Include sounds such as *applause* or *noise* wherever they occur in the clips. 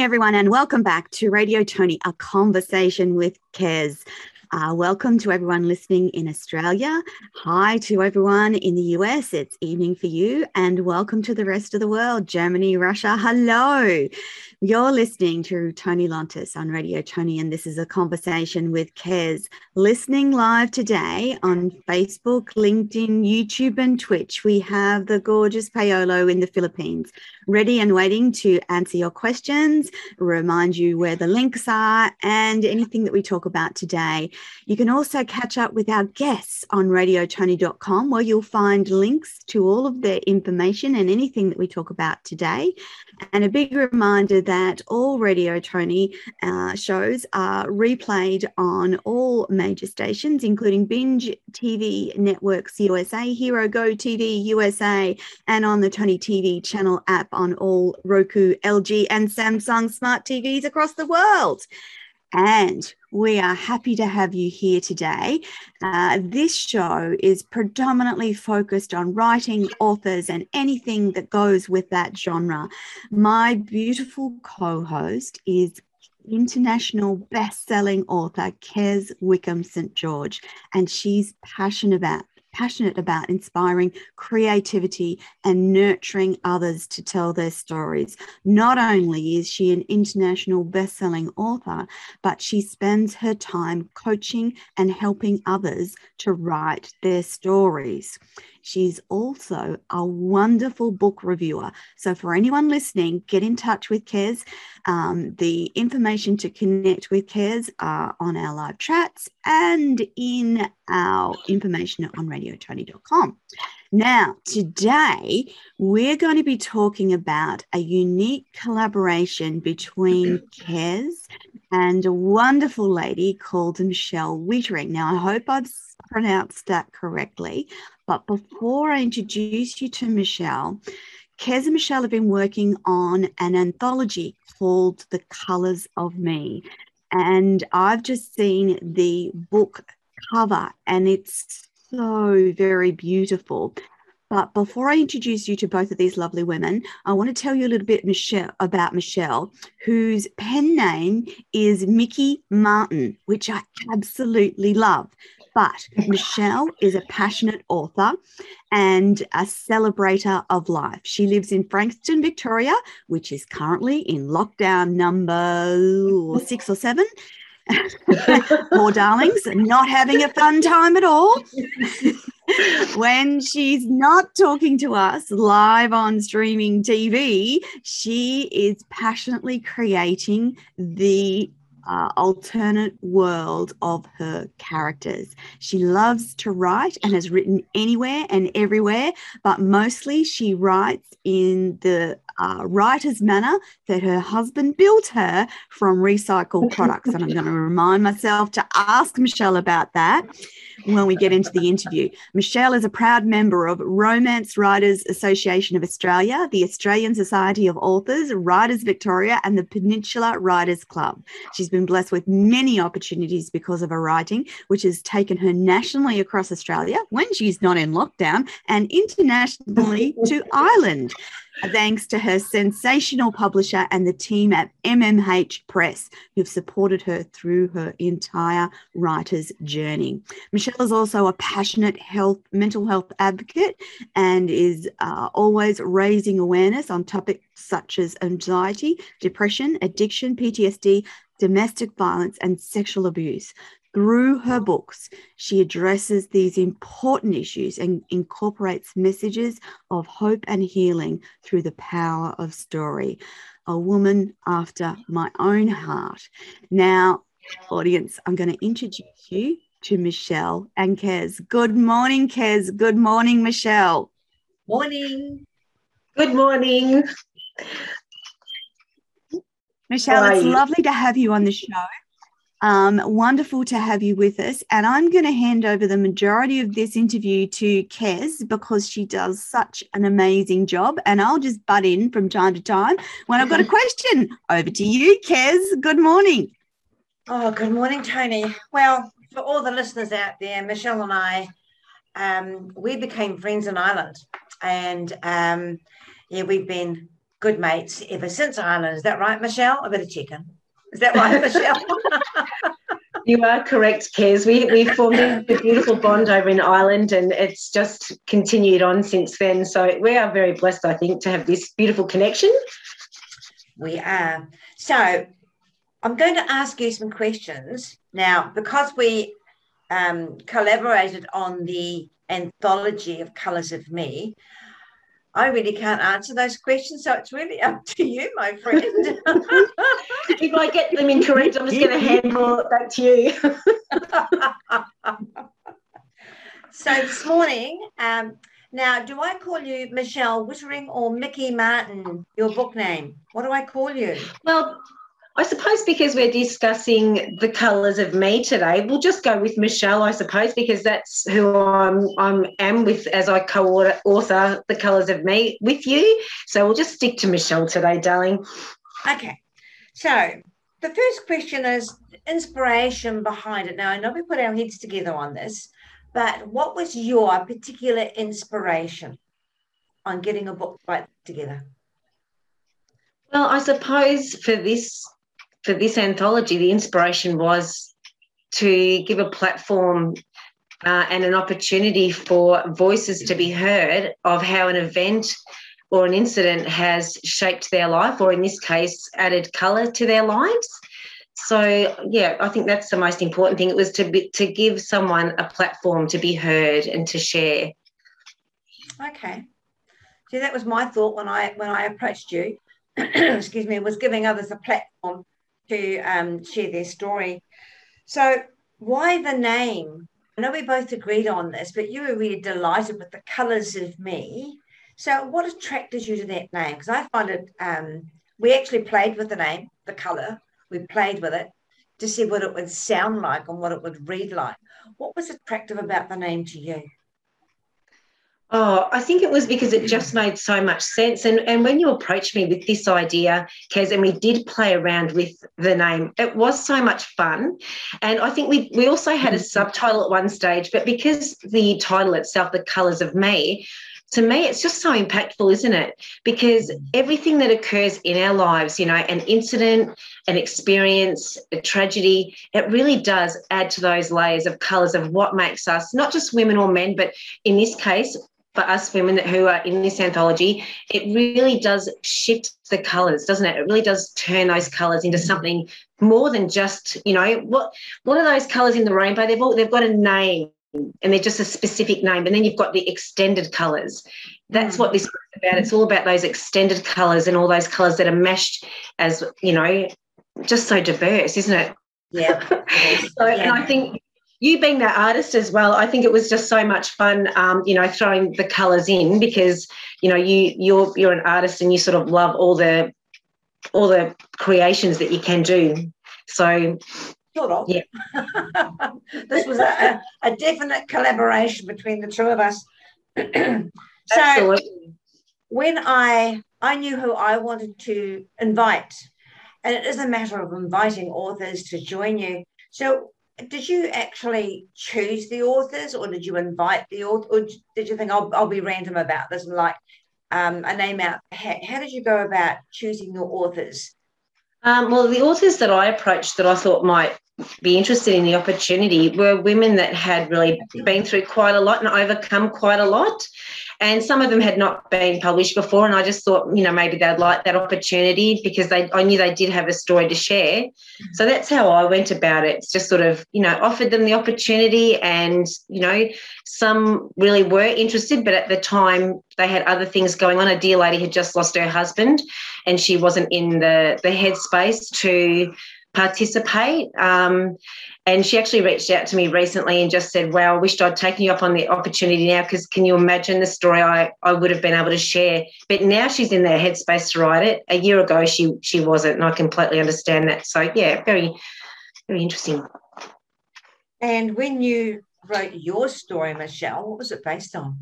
Evening, everyone, and welcome back to Radio Tony, a conversation with Kez. Uh, welcome to everyone listening in Australia. Hi to everyone in the US. It's evening for you. And welcome to the rest of the world Germany, Russia. Hello. You're listening to Tony Lontis on Radio Tony, and this is a conversation with Kez. Listening live today on Facebook, LinkedIn, YouTube, and Twitch, we have the gorgeous Paolo in the Philippines, ready and waiting to answer your questions, remind you where the links are, and anything that we talk about today. You can also catch up with our guests on radiotony.com, where you'll find links to all of their information and anything that we talk about today. And a big reminder that all Radio Tony uh, shows are replayed on all major stations, including Binge TV Networks USA, Hero Go TV USA, and on the Tony TV channel app on all Roku, LG, and Samsung smart TVs across the world. And we are happy to have you here today. Uh, this show is predominantly focused on writing, authors, and anything that goes with that genre. My beautiful co host is international best-selling author Kez Wickham St. George, and she's passionate about passionate about inspiring creativity and nurturing others to tell their stories. Not only is she an international best-selling author, but she spends her time coaching and helping others to write their stories. She's also a wonderful book reviewer. So, for anyone listening, get in touch with Kez. Um, the information to connect with Kez are on our live chats and in our information on radiotony.com. Now, today we're going to be talking about a unique collaboration between *clears throat* Kez and a wonderful lady called Michelle Wittering. Now, I hope I've pronounced that correctly. But before I introduce you to Michelle, Kez and Michelle have been working on an anthology called The Colors of Me. And I've just seen the book cover, and it's so very beautiful. But before I introduce you to both of these lovely women, I want to tell you a little bit Michelle, about Michelle, whose pen name is Mickey Martin, which I absolutely love. But *laughs* Michelle is a passionate author and a celebrator of life. She lives in Frankston, Victoria, which is currently in lockdown number six or seven. *laughs* Poor darlings, not having a fun time at all. when she's not talking to us live on streaming TV, she is passionately creating the uh, alternate world of her characters. She loves to write and has written anywhere and everywhere, but mostly she writes in the uh, writer's manor that her husband built her from recycled *laughs* products. And I'm going to remind myself to ask Michelle about that when we get into the interview. Michelle is a proud member of Romance Writers Association of Australia, the Australian Society of Authors, Writers Victoria, and the Peninsula Writers Club. She's been blessed with many opportunities because of her writing, which has taken her nationally across Australia when she's not in lockdown and internationally to Ireland thanks to her sensational publisher and the team at MMH Press, who've supported her through her entire writer's journey. Michelle is also a passionate health, mental health advocate and is uh, always raising awareness on topics such as anxiety, depression, addiction, PTSD, domestic violence, and sexual abuse. Through her books, she addresses these important issues and incorporates messages of hope and healing through the power of story. A woman after my own heart. Now, audience, I'm going to introduce you to Michelle and Kez. Good morning, Kez. Good morning, Michelle. Morning. Good morning. Michelle, it's lovely to have you on the show. Um, wonderful to have you with us. And I'm going to hand over the majority of this interview to Kez because she does such an amazing job. And I'll just butt in from time to time when I've got a *laughs* question. Over to you, Kez. Good morning. Oh, good morning, Tony. Well, for all the listeners out there, Michelle and I, um, we became friends in Ireland. And um, yeah, we've been good mates ever since Ireland. Is that right, Michelle? I better check in. Is that right, *laughs* Michelle? *laughs* you are correct, Kez. We we formed a beautiful bond over in Ireland, and it's just continued on since then. So we are very blessed, I think, to have this beautiful connection. We are. So I'm going to ask you some questions now because we um, collaborated on the anthology of Colours of Me. I really can't answer those questions, so it's really up to you, my *laughs* friend. if I get them incorrect, I'm just going to handle it back to you. *laughs* so this morning, um, now, do I call you Michelle Wittering or Mickey Martin, your book name? What do I call you? Well, I suppose because we're discussing the colours of me today, we'll just go with Michelle, I suppose, because that's who I'm I'm am with as I co-author the colours of me with you. So we'll just stick to Michelle today, darling. Okay. So the first question is inspiration behind it. Now I know we put our heads together on this, but what was your particular inspiration on getting a book like together? Well, I suppose for this for this anthology, the inspiration was to give a platform uh, and an opportunity for voices to be heard of how an event or an incident has shaped their life, or in this case, added colour to their lives. So yeah, I think that's the most important thing. It was to be, to give someone a platform to be heard and to share. Okay. See, that was my thought when I when I approached you. *clears throat* Excuse me, was giving others a platform to um, share their story. So, why the name? I know we both agreed on this, but you were really delighted with the colours of me. So, what attracted you to that name? Because I find it, um, we actually played with the name, the colour, we played with it to see what it would sound like and what it would read like. What was attractive about the name to you? Oh, I think it was because it just made so much sense. And, and when you approached me with this idea, Kez, and we did play around with the name, it was so much fun. And I think we, we also had a mm. subtitle at one stage, but because the title itself, The Colours of Me, to me, it's just so impactful, isn't it? Because everything that occurs in our lives, you know, an incident, an experience, a tragedy, it really does add to those layers of colours of what makes us not just women or men, but in this case, for us women who are in this anthology, it really does shift the colours, doesn't it? It really does turn those colours into something more than just, you know, what what are those colours in the rainbow? They've all they've got a name and they're just a specific name. And then you've got the extended colours. That's what this is about. It's all about those extended colours and all those colours that are meshed as, you know, just so diverse, isn't it? Yeah. *laughs* so, yeah. and I think you being that artist as well, I think it was just so much fun, um, you know, throwing the colours in because you know you you're you're an artist and you sort of love all the all the creations that you can do. So sort of. Yeah. *laughs* this was a, a, definite collaboration between the two of us. *clears throat* so Absolutely. when I I knew who I wanted to invite, and it is a matter of inviting authors to join you. So did you actually choose the authors or did you invite the author or did you think I'll, I'll be random about this and like um, a name out? How, how, did you go about choosing your authors? Um, well the authors that i approached that i thought might be interested in the opportunity were women that had really been through quite a lot and overcome quite a lot. And some of them had not been published before. And I just thought, you know, maybe they'd like that opportunity because they I knew they did have a story to share. So that's how I went about it. It's just sort of, you know, offered them the opportunity and, you know, some really were interested, but at the time they had other things going on. A dear lady had just lost her husband and she wasn't in the the headspace to participate. Um, and she actually reached out to me recently and just said, Wow, I wished I'd taken you up on the opportunity now because can you imagine the story I, I would have been able to share? But now she's in their headspace to write it. A year ago, she she wasn't, and I completely understand that. So, yeah, very, very interesting. And when you wrote your story, Michelle, what was it based on?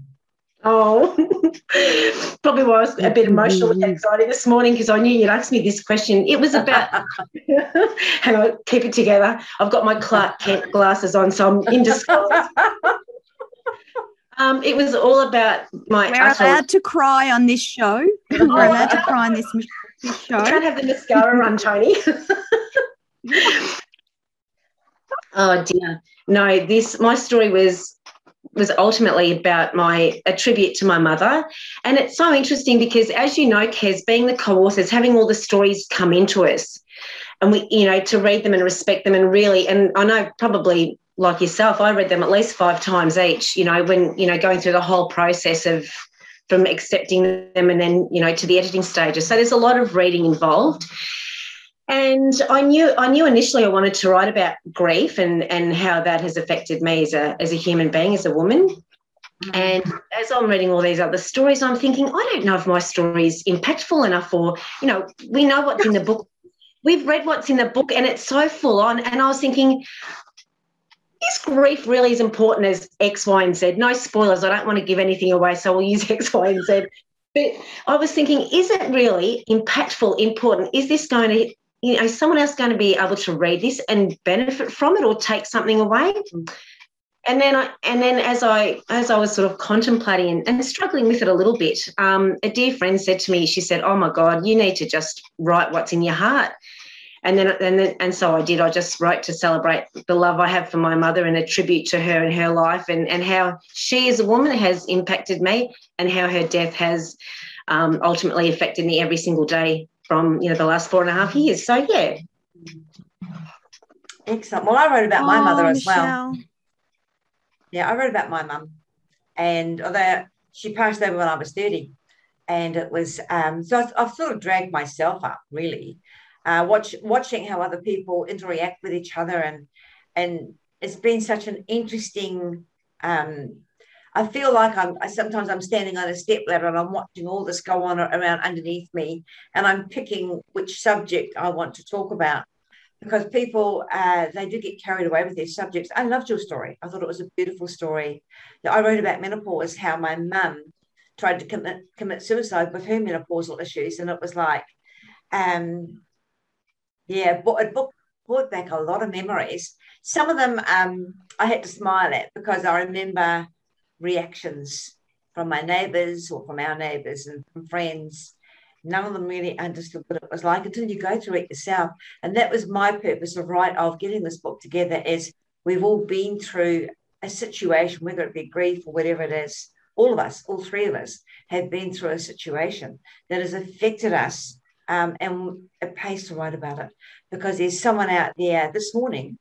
Oh, *laughs* probably why I was a bit emotional and excited this morning because I knew you'd ask me this question. It was about, *laughs* hang on, keep it together. I've got my Clark Kent glasses on, so I'm in disguise. *laughs* um, it was all about my. We're allowed to cry on this show. We're allowed to cry on this, this show. I can't have the mascara run, Tony. oh dear. No, this my story was was ultimately about my a tribute to my mother. And it's so interesting because, as you know, Kez, being the co-authors, having all the stories come into us, and we, you know, to read them and respect them, and really, and I know probably like yourself, I read them at least five times each. You know, when you know going through the whole process of from accepting them and then you know to the editing stages. So there's a lot of reading involved. And I knew I knew initially I wanted to write about grief and, and how that has affected me as a, as a human being, as a woman. Mm. And as I'm reading all these other stories, I'm thinking, I don't know if my story is impactful enough, or, you know, we know what's in the book. We've read what's in the book and it's so full on. And I was thinking, is grief really as important as X, Y, and Z? No spoilers. I don't want to give anything away, so we'll use *laughs* X, Y, and Z. But I was thinking, is it really impactful, important? Is this going to you know, is someone else going to be able to read this and benefit from it or take something away? And then I and then as I as I was sort of contemplating and, and struggling with it a little bit, um, a dear friend said to me, she said, Oh my God, you need to just write what's in your heart. And then, and then, and so I did. I just wrote to celebrate the love I have for my mother and a tribute to her and her life, and and how she as a woman has impacted me, and how her death has um, ultimately affected me every single day from you know the last four and a half years. So yeah. Excellent. Well, I wrote about my oh, mother as Michelle. well. Yeah, I wrote about my mum, and although she passed over when I was thirty, and it was um, so I've, I've, sort of dragged myself up really, uh, watch, watching how other people interact with each other, and and it's been such an interesting um, I feel like I'm I, sometimes I'm standing on a step ladder and I'm watching all this go on around underneath me, and I'm picking which subject I want to talk about because people uh, they do get carried away with their subjects. I loved your story. I thought it was a beautiful story. I wrote about menopause, how my mum tried to commit commit suicide with her menopausal issues, and it was like, um, yeah, but it book brought back a lot of memories. Some of them um, I had to smile at because I remember reactions from my neighbors or from our neighbors and from friends. None of them really understood what it was like until you go through it yourself. And that was my purpose of right of getting this book together is we've all been through a situation, whether it be grief or whatever it is, all of us, all three of us, have been through a situation that has affected us. Um, and it pays to write about it because there's someone out there this morning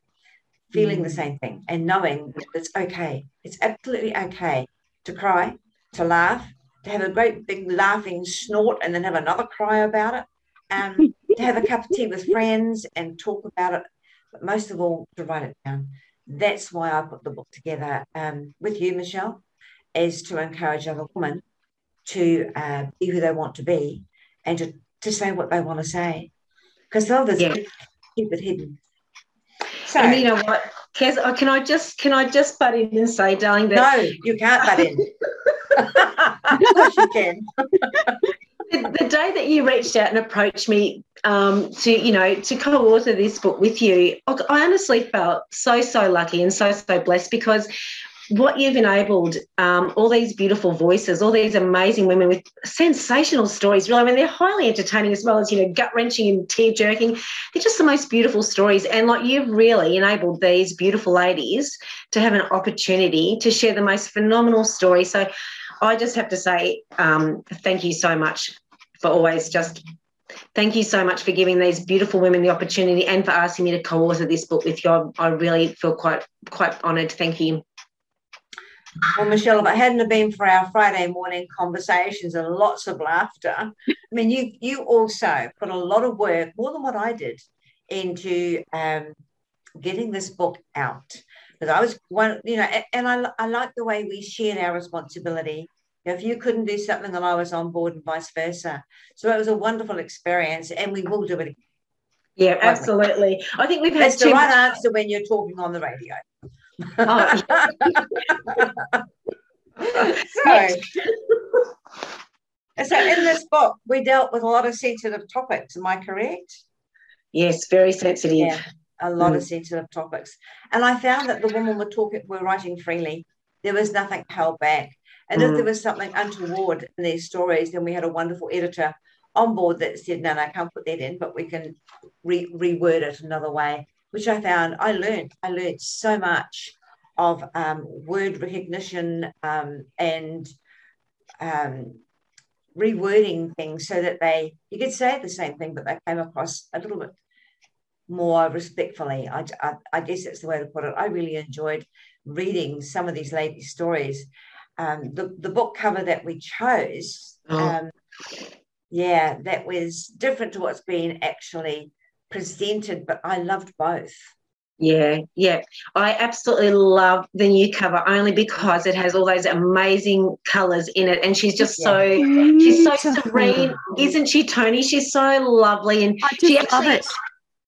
feeling mm. the same thing and knowing that it's okay. It's absolutely okay to cry, to laugh, to have a great big laughing snort and then have another cry about it, um, to have a cup of tea with *laughs* friends and talk about it, but most of all, to write it down. That's why I put the book together um, with you, Michelle, is to encourage other women to uh, be who they want to be and to, to say what they want to say. Because some of us yeah. keep it hidden. So, and you know what, Kez, oh, can I just can I just butt in and say, darling, that no, you can't butt in. *laughs* of course you can. the, the, day that you reached out and approached me um, to you know to co-author this book with you, I honestly felt so so lucky and so so blessed because what you've enabled, um, all these beautiful voices, all these amazing women with sensational stories. Really, I mean, they're highly entertaining as well as you know, gut wrenching and tear jerking. They're just the most beautiful stories, and like you've really enabled these beautiful ladies to have an opportunity to share the most phenomenal story. So, I just have to say um, thank you so much for always just thank you so much for giving these beautiful women the opportunity and for asking me to co-author this book with you. I, I really feel quite quite honoured. Thank you. Well, Michelle, if it hadn't have been for our Friday morning conversations and lots of laughter, I mean, you you also put a lot of work, more than what I did, into um, getting this book out. Because I was one, you know, and I, I like the way we shared our responsibility if you couldn't do something, then I was on board and vice versa. So it was a wonderful experience, and we will do it again. Yeah, absolutely. I think we've had That's the right answer when you're talking on the radio. Oh. *laughs* so, so in this book, we dealt with a lot of sensitive topics. Am I correct? Yes, very sensitive. Yeah, a lot mm. of sensitive topics. And I found that the women were talking, were writing freely. There was nothing held back. And mm. if there was something untoward in these stories, then we had a wonderful editor on board that said, no, no, I can't put that in, but we can re- reword it another way, which I found I learned. I learned so much of um, word recognition um, and um, rewording things so that they, you could say the same thing, but they came across a little bit more respectfully. I, I, I guess that's the way to put it. I really enjoyed reading some of these ladies' stories um, the, the book cover that we chose, oh. um, yeah, that was different to what's been actually presented, but I loved both. Yeah, yeah. I absolutely love the new cover only because it has all those amazing colours in it. And she's just yeah. so she's so serene, isn't she, Tony? She's so lovely. And I just she actually, love it.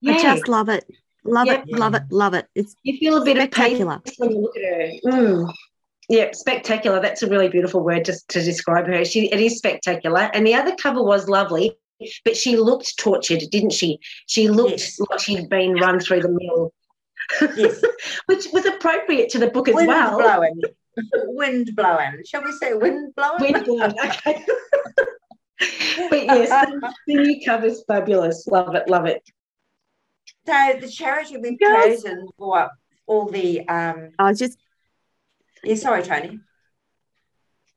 Yeah. I just love it. Love yeah. it, love it, love it. It's you feel a bit spectacular. of pain when you look at her. Mm yeah, spectacular. That's a really beautiful word just to describe her. She it is spectacular. And the other cover was lovely, but she looked tortured, didn't she? She looked yes. like she'd been run through the mill. Yes. *laughs* Which was appropriate to the book as wind well. Blowing. wind blowing. Shall we say wind blowing? Wind blowing, okay. *laughs* but yes, the, the new cover's fabulous. Love it, love it. So the charity we've yes. chosen for all the um I was just yeah, sorry, Toni.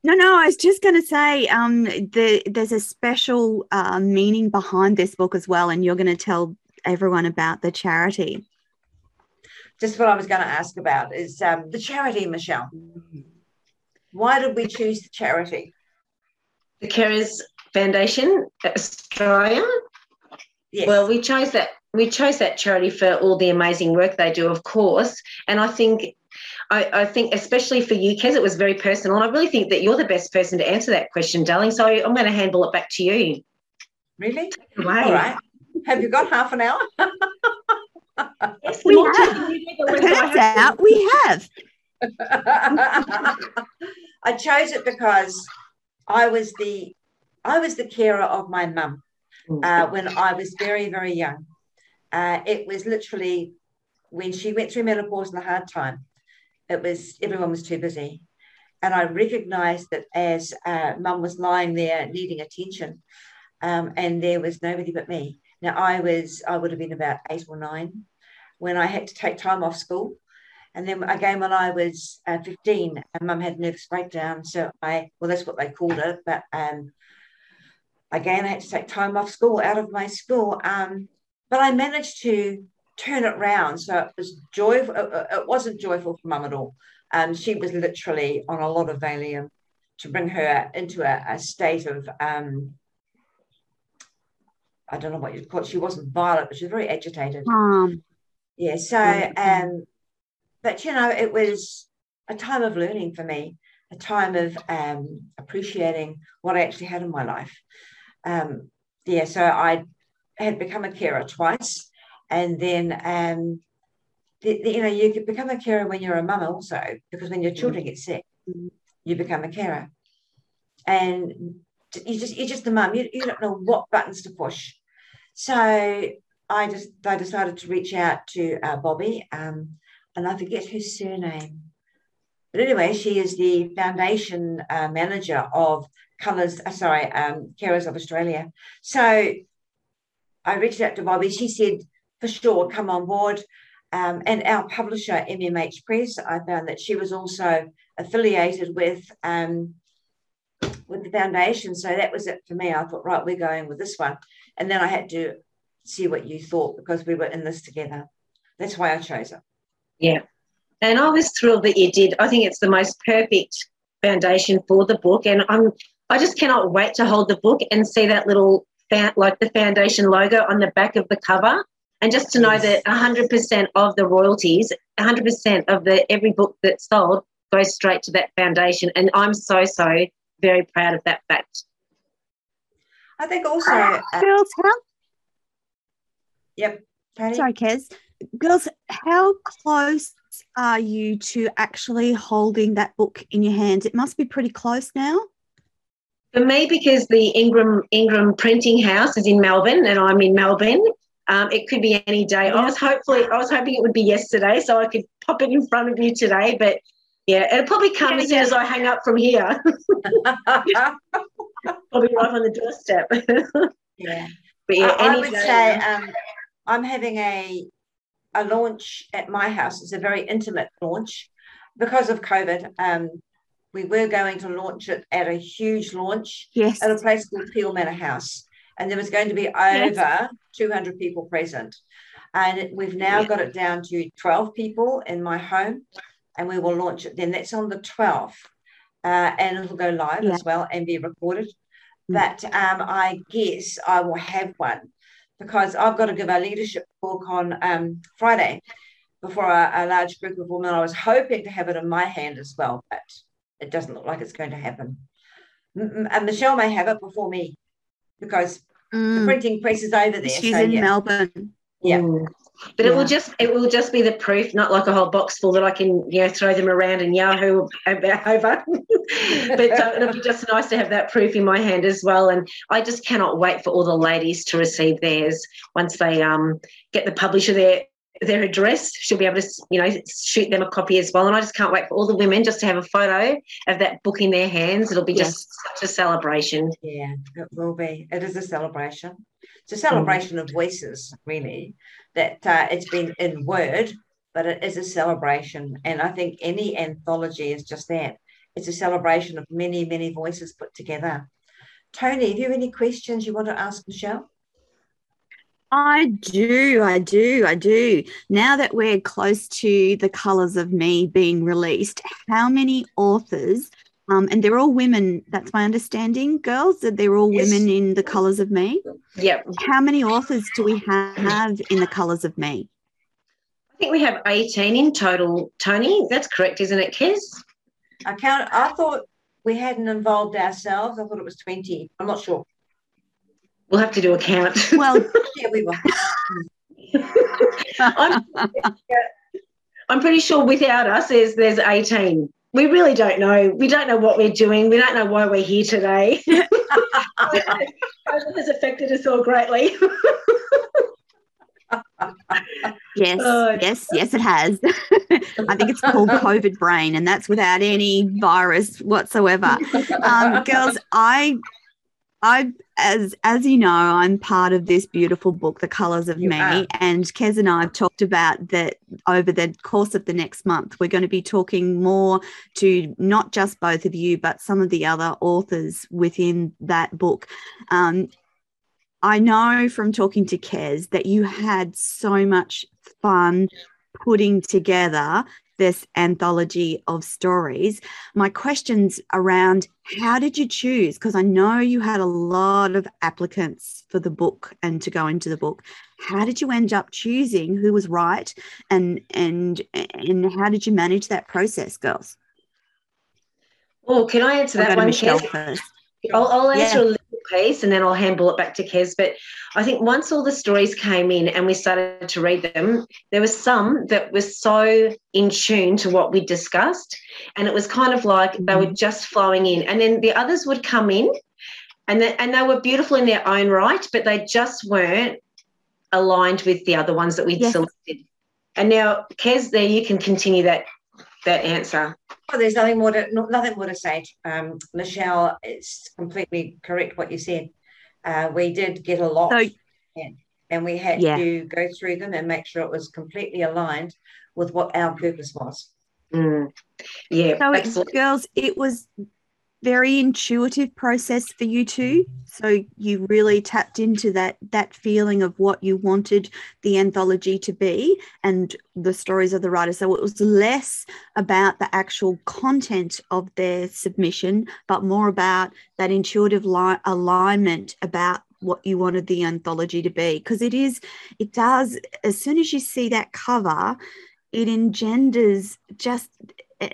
No, no, I was just going to say um, the, there's a special uh, meaning behind this book as well, and you're going to tell everyone about the charity. Just what I was going to ask about is um, the charity, Michelle. Why did we choose the charity? The Carers Foundation Australia. Yes. Well, we chose that. We chose that charity for all the amazing work they do, of course, and I think I, I, think, especially for you, Kez, it was very personal. And I really think that you're the best person to answer that question, darling. So I'm going to handle it back to you. Really? All right. Have you got half an hour? *laughs* yes, we have. Turns out we have. *laughs* I chose it because I was the I was the carer of my mum uh, when I was very very young. Uh, it was literally when she went through menopause and a hard time it was everyone was too busy. And I recognized that as uh, mum was lying there needing attention, um, and there was nobody but me. Now I was, I would have been about eight or nine when I had to take time off school. And then again, when I was uh, 15, mum had a nervous breakdown. So I, well, that's what they called it. But um, again, I had to take time off school, out of my school. Um, but I managed to turn it round. So it was joyful. It wasn't joyful for mum at all. Um, she was literally on a lot of Valium to bring her into a, a state of, um, I don't know what you'd call it. She wasn't violent, but she was very agitated. Um, yeah. So, um, but you know, it was a time of learning for me, a time of um, appreciating what I actually had in my life. Um, yeah. So I had become a carer twice. And then um, the, the, you know you can become a carer when you're a mum also because when your children get sick you become a carer. And you just you're just a mum. You, you don't know what buttons to push. So i just i decided to reach out to uh, bobby um, and i forget her surname. But anyway, she is the foundation uh, manager of Colours, uh, sorry, um, Carers of Australia. So I reached out to Bobby. She said, for sure, come on board. Um, and our publisher, MMH Press, I found that she was also affiliated with um, with the foundation. So that was it for me. I thought, right, we're going with this one. And then I had to see what you thought because we were in this together. That's why I chose it. Yeah. And I was thrilled that you did. I think it's the most perfect foundation for the book. And I'm I just cannot wait to hold the book and see that little like the foundation logo on the back of the cover. And just to know that 100% of the royalties, 100% of the every book that's sold goes straight to that foundation. And I'm so, so very proud of that fact. I think also. Uh, Girls, how? Yep. Tony? Sorry, Kez. Girls, how close are you to actually holding that book in your hands? It must be pretty close now. For me, because the Ingram Ingram Printing House is in Melbourne and I'm in Melbourne, um, it could be any day. I was hopefully I was hoping it would be yesterday, so I could pop it in front of you today. But yeah, it'll probably come yeah, as soon yeah. as I hang up from here. *laughs* probably right on the doorstep. *laughs* yeah, but yeah, I, I would day. say um, I'm having a a launch at my house. It's a very intimate launch because of COVID. Um, we were going to launch it at a huge launch yes. at a place called Peel Manor House. And there was going to be over yes. 200 people present. And we've now yeah. got it down to 12 people in my home. And we will launch it then. That's on the 12th. Uh, and it'll go live yeah. as well and be recorded. Mm. But um, I guess I will have one because I've got to give a leadership talk on um, Friday before a, a, large group of women. I was hoping to have it in my hand as well, but it doesn't look like it's going to happen. and Michelle may have it before me because mm. the printing press is over there. She's so, in yeah. Melbourne. Yeah. Mm. But yeah. it will just it will just be the proof, not like a whole box full that I can you know throw them around and Yahoo *laughs* over. but uh, it'll be just nice to have that proof in my hand as well. And I just cannot wait for all the ladies to receive theirs once they um get the publisher there their address. She'll be able to, you know, shoot them a copy as well. And I just can't wait for all the women just to have a photo of that book in their hands. It'll be yes. just such a celebration. Yeah, it will be. It is a celebration. It's a celebration mm. of voices, really. That uh, it's been in word, but it is a celebration. And I think any anthology is just that. It's a celebration of many, many voices put together. Tony, have you any questions you want to ask Michelle? I do, I do, I do. Now that we're close to the colours of me being released, how many authors, um, and they're all women, that's my understanding, girls, that they're all yes. women in the colours of me? Yep. How many authors do we have in the colours of me? I think we have 18 in total, Tony. That's correct, isn't it, Kez? I count, I thought we hadn't involved ourselves. I thought it was 20. I'm not sure. We'll have to do a count. Well, *laughs* yeah, we will. I'm, I'm pretty sure without us, there's, there's 18. We really don't know. We don't know what we're doing. We don't know why we're here today. *laughs* COVID has affected us all greatly. yes, oh, yes, yes, it has. I think it's called *laughs* COVID brain, and that's without any virus whatsoever. Um, girls, I I, as as you know, I'm part of this beautiful book, The Colors of you Me, are. and Kez and I have talked about that over the course of the next month. We're going to be talking more to not just both of you, but some of the other authors within that book. Um, I know from talking to Kez that you had so much fun putting together this anthology of stories. My questions around how did you choose? Because I know you had a lot of applicants for the book and to go into the book. How did you end up choosing who was right and and and how did you manage that process, girls? Oh, can I answer that one? Michelle first. I'll, I'll answer yeah. a little piece and then I'll handball it back to Kez. But I think once all the stories came in and we started to read them, there was some that were so in tune to what we discussed. And it was kind of like they were mm-hmm. just flowing in. And then the others would come in and, the, and they were beautiful in their own right, but they just weren't aligned with the other ones that we'd yes. selected. And now, Kez, there you can continue that that answer. Oh, there's nothing more to nothing more to say, um, Michelle. It's completely correct what you said. Uh, we did get a lot, so, and we had yeah. to go through them and make sure it was completely aligned with what our purpose was. Mm. Yeah, so girls, it was very intuitive process for you too so you really tapped into that that feeling of what you wanted the anthology to be and the stories of the writer so it was less about the actual content of their submission but more about that intuitive li- alignment about what you wanted the anthology to be. Because it is it does as soon as you see that cover it engenders just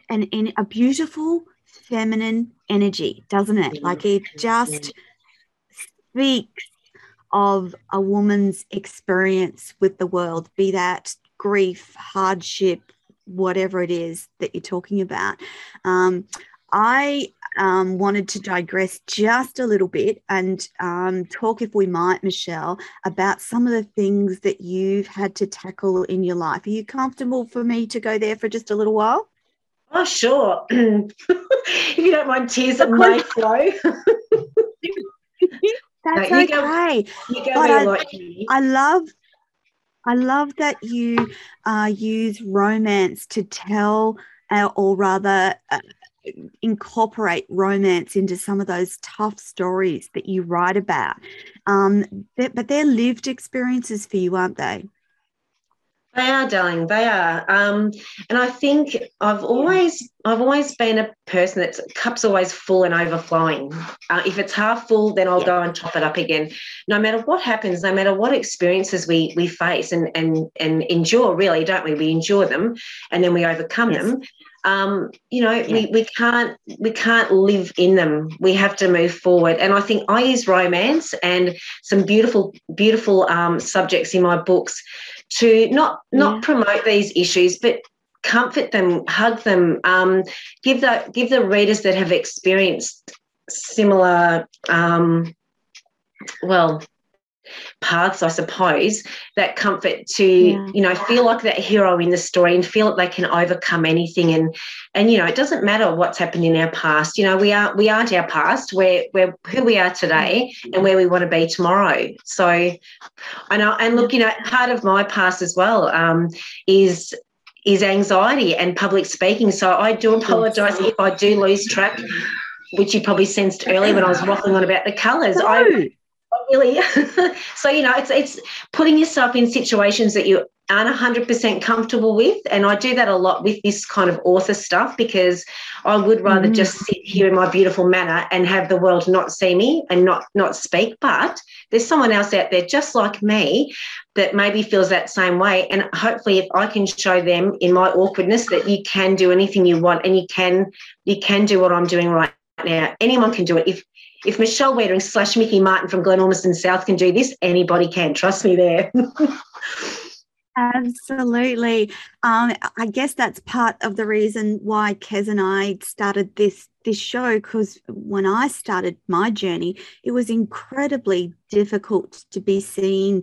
an, an a beautiful feminine energy, doesn't it? Like it just speaks of a woman's experience with the world, be that grief, hardship, whatever it is that you're talking about. Um, I um, wanted to digress just a little bit and um, talk, if we might, Michelle, about some of the things that you've had to tackle in your life. Are you comfortable for me to go there for just a little while? Oh, sure. *clears throat* if you don't mind, tears at my flow. *laughs* That's no, you okay. Go, you go but I, like I love I love that you uh, use romance to tell, uh, or rather, uh, incorporate romance into some of those tough stories that you write about. Um, but they're lived experiences for you, aren't they? They are, darling. They are. Um, and I think I've always, I've always been a person that's cup's always full and overflowing. Uh, if it's half full, then I'll yeah. go and top it up again. No matter what happens, no matter what experiences we we face and and and endure, really, don't we? We endure them, and then we overcome yes. them. Um, you know, yeah. we, we can't we can't live in them. We have to move forward. And I think I use romance and some beautiful beautiful um, subjects in my books to not not yeah. promote these issues, but comfort them, hug them, um, give the give the readers that have experienced similar, um, well, paths, I suppose, that comfort to, yeah. you know, feel like that hero in the story and feel that they can overcome anything. And and you know, it doesn't matter what's happened in our past. You know, we are we aren't our past. We're we're who we are today and where we want to be tomorrow. So I know and look, you know, part of my past as well um, is is anxiety and public speaking. So I do apologize if I do lose track, which you probably sensed earlier when I was waffling on about the colours. No. I really. *laughs* so you know, it's it's putting yourself in situations that you aren't 100% comfortable with. And i do that a lot with this kind of author stuff because i would rather mm. just sit here in my beautiful manor and have the world not see me and not not speak. But there's someone else out there just like me that maybe feels that same way. And hopefully if i can show them in my awkwardness that you can do anything you want and you can you can do what i'm doing right now. Anyone can do it. If if Michelle Wiedering slash Mickey Martin from Glen Ormiston South can do this, anybody can. Trust me there. *laughs* Absolutely. Um, I guess that's part of the reason why Kez and I started this this show because when I started my journey, it was incredibly difficult to be seen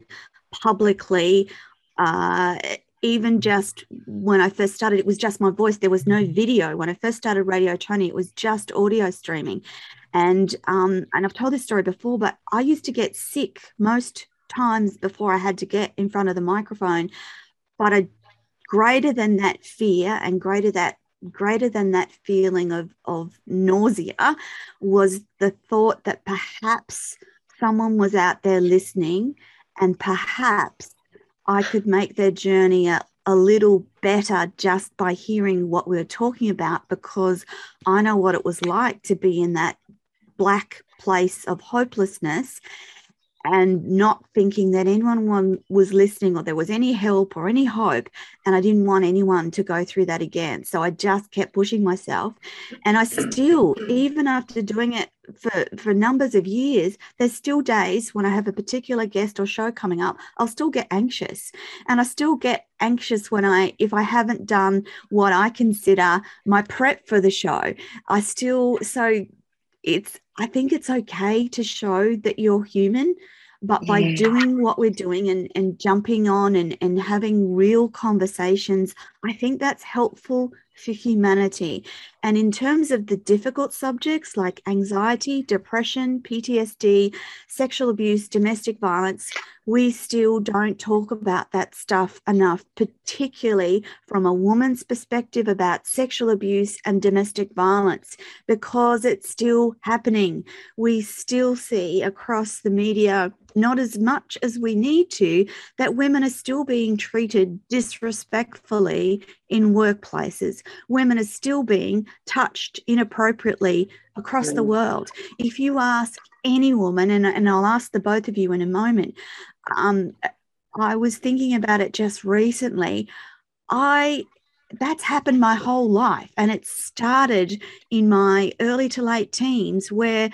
publicly. Uh, even just when I first started, it was just my voice. There was no video. When I first started Radio Tony, it was just audio streaming. And um, and I've told this story before, but I used to get sick most times before I had to get in front of the microphone. But greater than that fear and greater that greater than that feeling of, of nausea was the thought that perhaps someone was out there listening and perhaps I could make their journey a, a little better just by hearing what we were talking about because I know what it was like to be in that black place of hopelessness and not thinking that anyone was listening or there was any help or any hope. And I didn't want anyone to go through that again. So I just kept pushing myself. And I still, even after doing it for, for numbers of years, there's still days when I have a particular guest or show coming up, I'll still get anxious. And I still get anxious when I, if I haven't done what I consider my prep for the show, I still, so it's I think it's okay to show that you're human, but by yeah. doing what we're doing and, and jumping on and, and having real conversations, I think that's helpful for humanity. And in terms of the difficult subjects like anxiety, depression, PTSD, sexual abuse, domestic violence, we still don't talk about that stuff enough, particularly from a woman's perspective about sexual abuse and domestic violence, because it's still happening. We still see across the media, not as much as we need to, that women are still being treated disrespectfully in workplaces. Women are still being touched inappropriately across the world. If you ask any woman, and, and I'll ask the both of you in a moment, um, I was thinking about it just recently. I that's happened my whole life, and it started in my early to late teens, where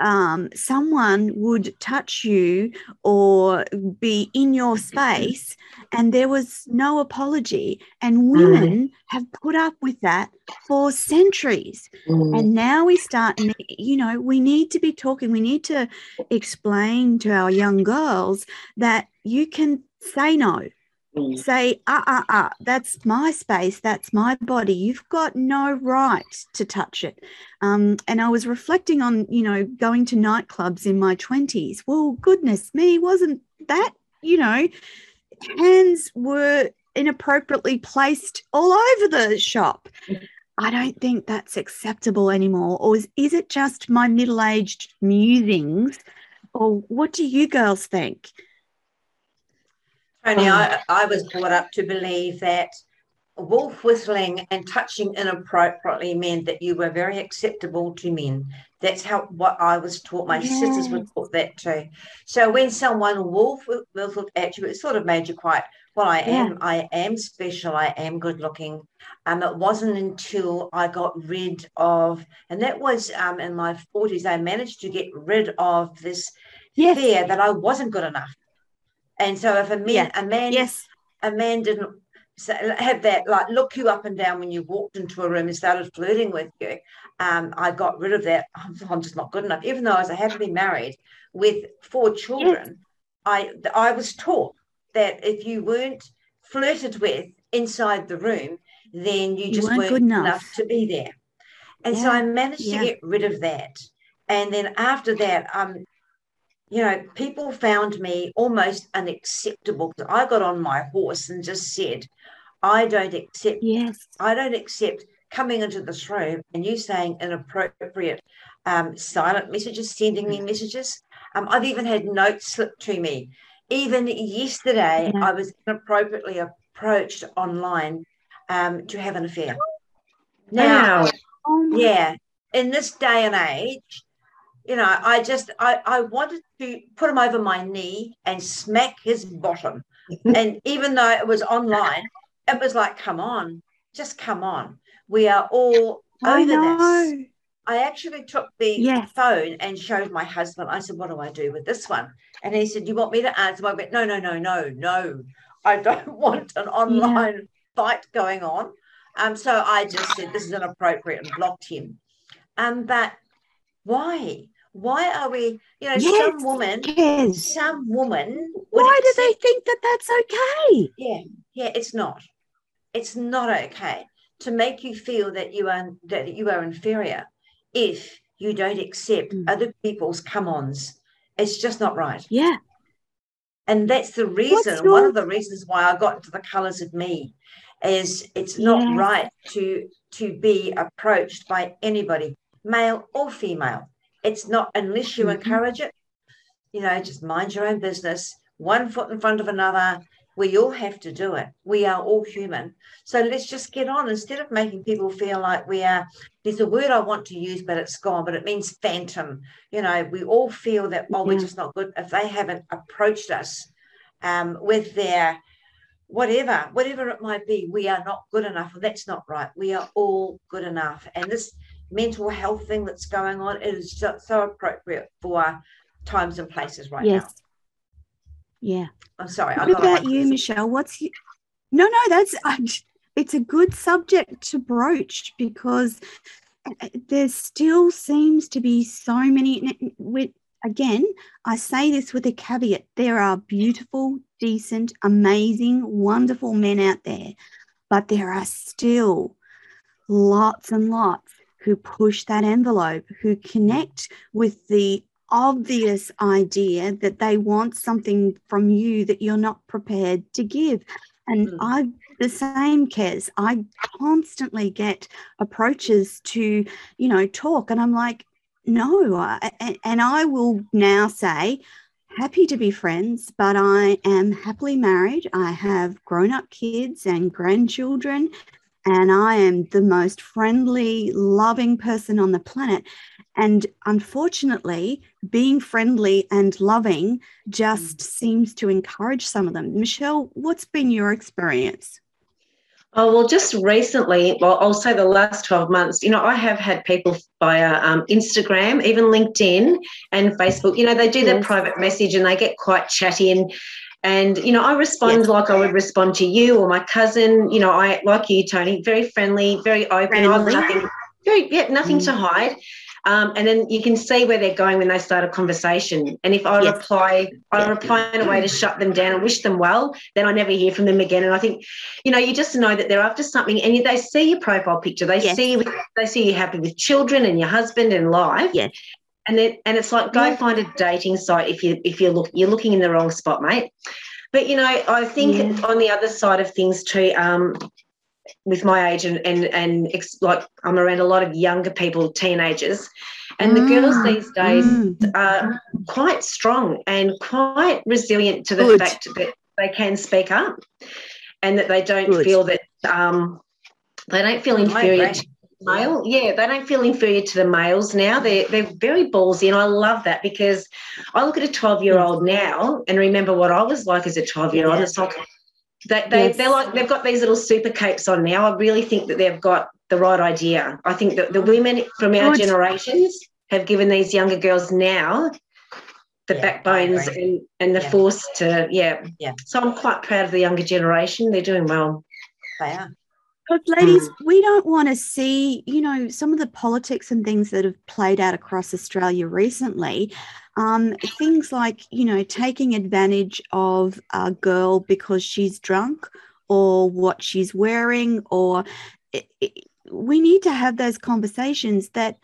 um, someone would touch you or be in your space, and there was no apology. And women mm. have put up with that for centuries. Mm. And now we start, you know, we need to be talking, we need to explain to our young girls that you can say no Mm. say, ah, ah, ah, that's my space, that's my body. You've got no right to touch it. Um, and I was reflecting on, you know, going to nightclubs in my 20s. Well, goodness me, wasn't that, you know, hands were inappropriately placed all over the shop. I don't think that's acceptable anymore. Or is, is it just my middle aged musings? Or what do you girls think? Tony, um, I, I was brought up to believe that wolf whistling and touching inappropriately meant that you were very acceptable to men. That's how what I was taught. My yes. sisters were taught that too. So when someone wolf whistled at you, it sort of made you quite. Well, I yeah. am. I am special. I am good looking. Um, it wasn't until I got rid of, and that was um in my forties. I managed to get rid of this yes. fear that I wasn't good enough. And so if a man, yeah. a man, yes, a man didn't have that like look you up and down when you walked into a room and started flirting with you, um, I got rid of that. I'm, I'm, just not good enough. Even though I was happily married with four children, yes. I I was taught that if you weren't flirted with inside the room, then you, you just weren't, weren't good enough. enough. to be there. And yeah. so I managed yeah. to get rid of that. And then after that, um, you know, people found me almost unacceptable. I got on my horse and just said, I don't accept, yes, I don't accept coming into this room and you saying inappropriate um, silent messages, sending me messages. Um, I've even had notes slipped to me. Even yesterday, yeah. I was inappropriately approached online um, to have an affair. Now, oh yeah, in this day and age, you know, I just I, I wanted to put him over my knee and smack his bottom. *laughs* and even though it was online, it was like, come on, just come on. We are all over this. I actually took the yes. phone and showed my husband. I said, What do I do with this one? And he said, You want me to answer? I went, No, no, no, no, no. *laughs* I don't want an online yeah. fight going on. Um, so I just said, This is inappropriate and blocked him. Um, but why? Why are we, you know, yes, some woman, yes. some woman. Why do they think that that's okay? Yeah, yeah, it's not. It's not okay to make you feel that you are that you are inferior if you don't accept mm. other people's come-ons. It's just not right. Yeah. And that's the reason, your... one of the reasons why I got into the colors of me is it's not yes. right to to be approached by anybody, male or female. It's not unless you mm-hmm. encourage it, you know, just mind your own business, one foot in front of another. We all have to do it. We are all human. So let's just get on instead of making people feel like we are. There's a word I want to use, but it's gone, but it means phantom. You know, we all feel that, oh, yeah. we're just not good. If they haven't approached us um, with their whatever, whatever it might be, we are not good enough. Well, that's not right. We are all good enough. And this mental health thing that's going on, it is just so appropriate for times and places right yes. now. Yeah. I'm sorry. What about you, Michelle? What's you? No, no, that's *laughs* it's a good subject to broach because uh, there still seems to be so many. With again, I say this with a caveat: there are beautiful, decent, amazing, wonderful men out there, but there are still lots and lots who push that envelope, who connect with the obvious idea that they want something from you that you're not prepared to give. And mm. I the same Kez. I constantly get approaches to, you know, talk, and I'm like, no. I, and I will now say, happy to be friends, but I am happily married. I have grown up kids and grandchildren, and I am the most friendly, loving person on the planet. And unfortunately, being friendly and loving just mm. seems to encourage some of them. Michelle, what's been your experience? Oh, well, just recently, well, I'll say the last 12 months, you know, I have had people via um, Instagram, even LinkedIn and Facebook, you know, they do yes. their private message and they get quite chatty and, and you know, I respond yes. like I would respond to you or my cousin. You know, I like you, Tony, very friendly, very open. Friendly. Nothing, very yeah, nothing mm. to hide. Um, and then you can see where they're going when they start a conversation. And if I yes. reply, I reply in a way to shut them down and wish them well, then I never hear from them again. And I think, you know, you just know that they're after something, and they see your profile picture, they yes. see you, they see you happy with children and your husband and life. Yes. And then, and it's like go yeah. find a dating site if you if you're look you're looking in the wrong spot, mate. But you know, I think yeah. on the other side of things too, um, with my age and and and ex- like I'm around a lot of younger people, teenagers, and the mm. girls these days mm. are quite strong and quite resilient to the Good. fact that they can speak up and that they don't Good. feel that um, they don't feel inferior to male. Yeah, they don't feel inferior to the males now. They're they're very ballsy, and I love that because I look at a 12 year old mm. now and remember what I was like as a 12 year old. It's like they, they, yes. they're like they've got these little super capes on now. I really think that they've got the right idea. I think that the mm. women from our Good. generations have given these younger girls now the yeah, backbones and, and the yeah. force to yeah. yeah. So I'm quite proud of the younger generation. They're doing well. They are. Because, ladies, mm. we don't want to see, you know, some of the politics and things that have played out across Australia recently. Um, things like, you know, taking advantage of a girl because she's drunk or what she's wearing, or it, it, we need to have those conversations that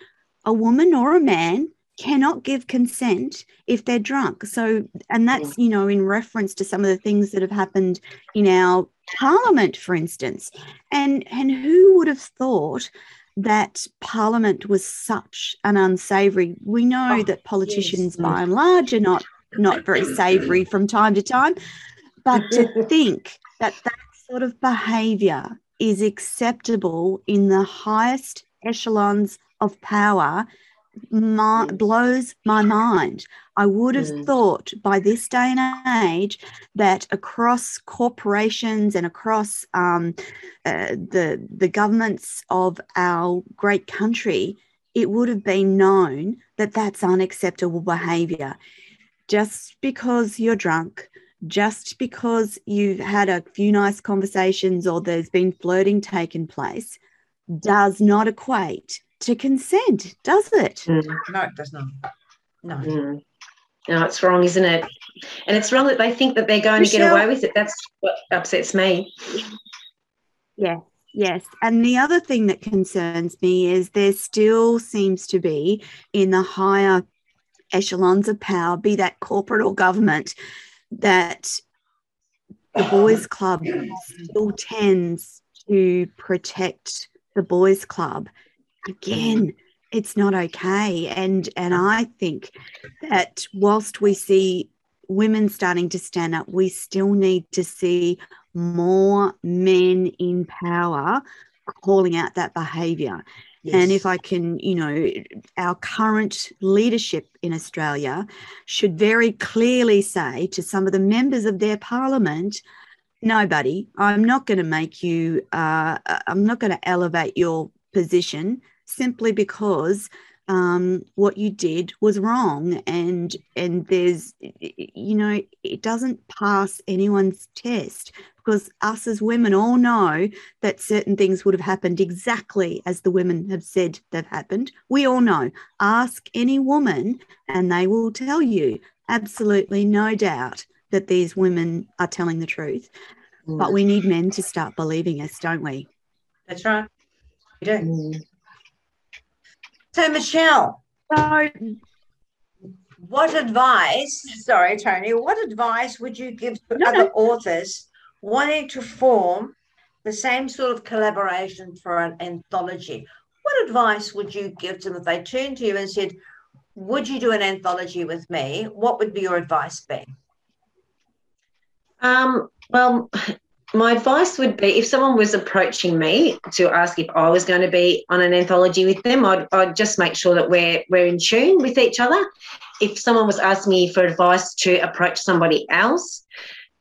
a woman or a man cannot give consent if they're drunk. So, and that's, you know, in reference to some of the things that have happened in our parliament, for instance. And, and who would have thought that Parliament was such an unsavoury. We know oh, that politicians, yes. by and large, are not not very *clears throat* savoury from time to time, but to *laughs* think that that sort of behaviour is acceptable in the highest echelons of power my, blows my mind. I would have mm. thought by this day and age that across corporations and across um, uh, the the governments of our great country, it would have been known that that's unacceptable behaviour. Just because you're drunk, just because you've had a few nice conversations or there's been flirting taken place, does not equate to consent, does it? Mm. No, it does not. No. Mm. No, it's wrong, isn't it? And it's wrong that they think that they're going Michelle, to get away with it. That's what upsets me. Yeah, yes. And the other thing that concerns me is there still seems to be in the higher echelons of power, be that corporate or government, that the boys' club still tends to protect the boys' club again it's not okay and and i think that whilst we see women starting to stand up we still need to see more men in power calling out that behavior yes. and if i can you know our current leadership in australia should very clearly say to some of the members of their parliament nobody i'm not going to make you uh, i'm not going to elevate your position simply because um, what you did was wrong and and there's you know it doesn't pass anyone's test because us as women all know that certain things would have happened exactly as the women have said they've happened we all know ask any woman and they will tell you absolutely no doubt that these women are telling the truth mm. but we need men to start believing us, don't we? That's right. We do. Mm. So, Michelle. So, what advice, sorry, Tony, what advice would you give to no, other no. authors wanting to form the same sort of collaboration for an anthology? What advice would you give to them if they turned to you and said, Would you do an anthology with me? What would be your advice be? Um, well, my advice would be if someone was approaching me to ask if I was going to be on an anthology with them, I'd, I'd just make sure that we're we're in tune with each other. If someone was asking me for advice to approach somebody else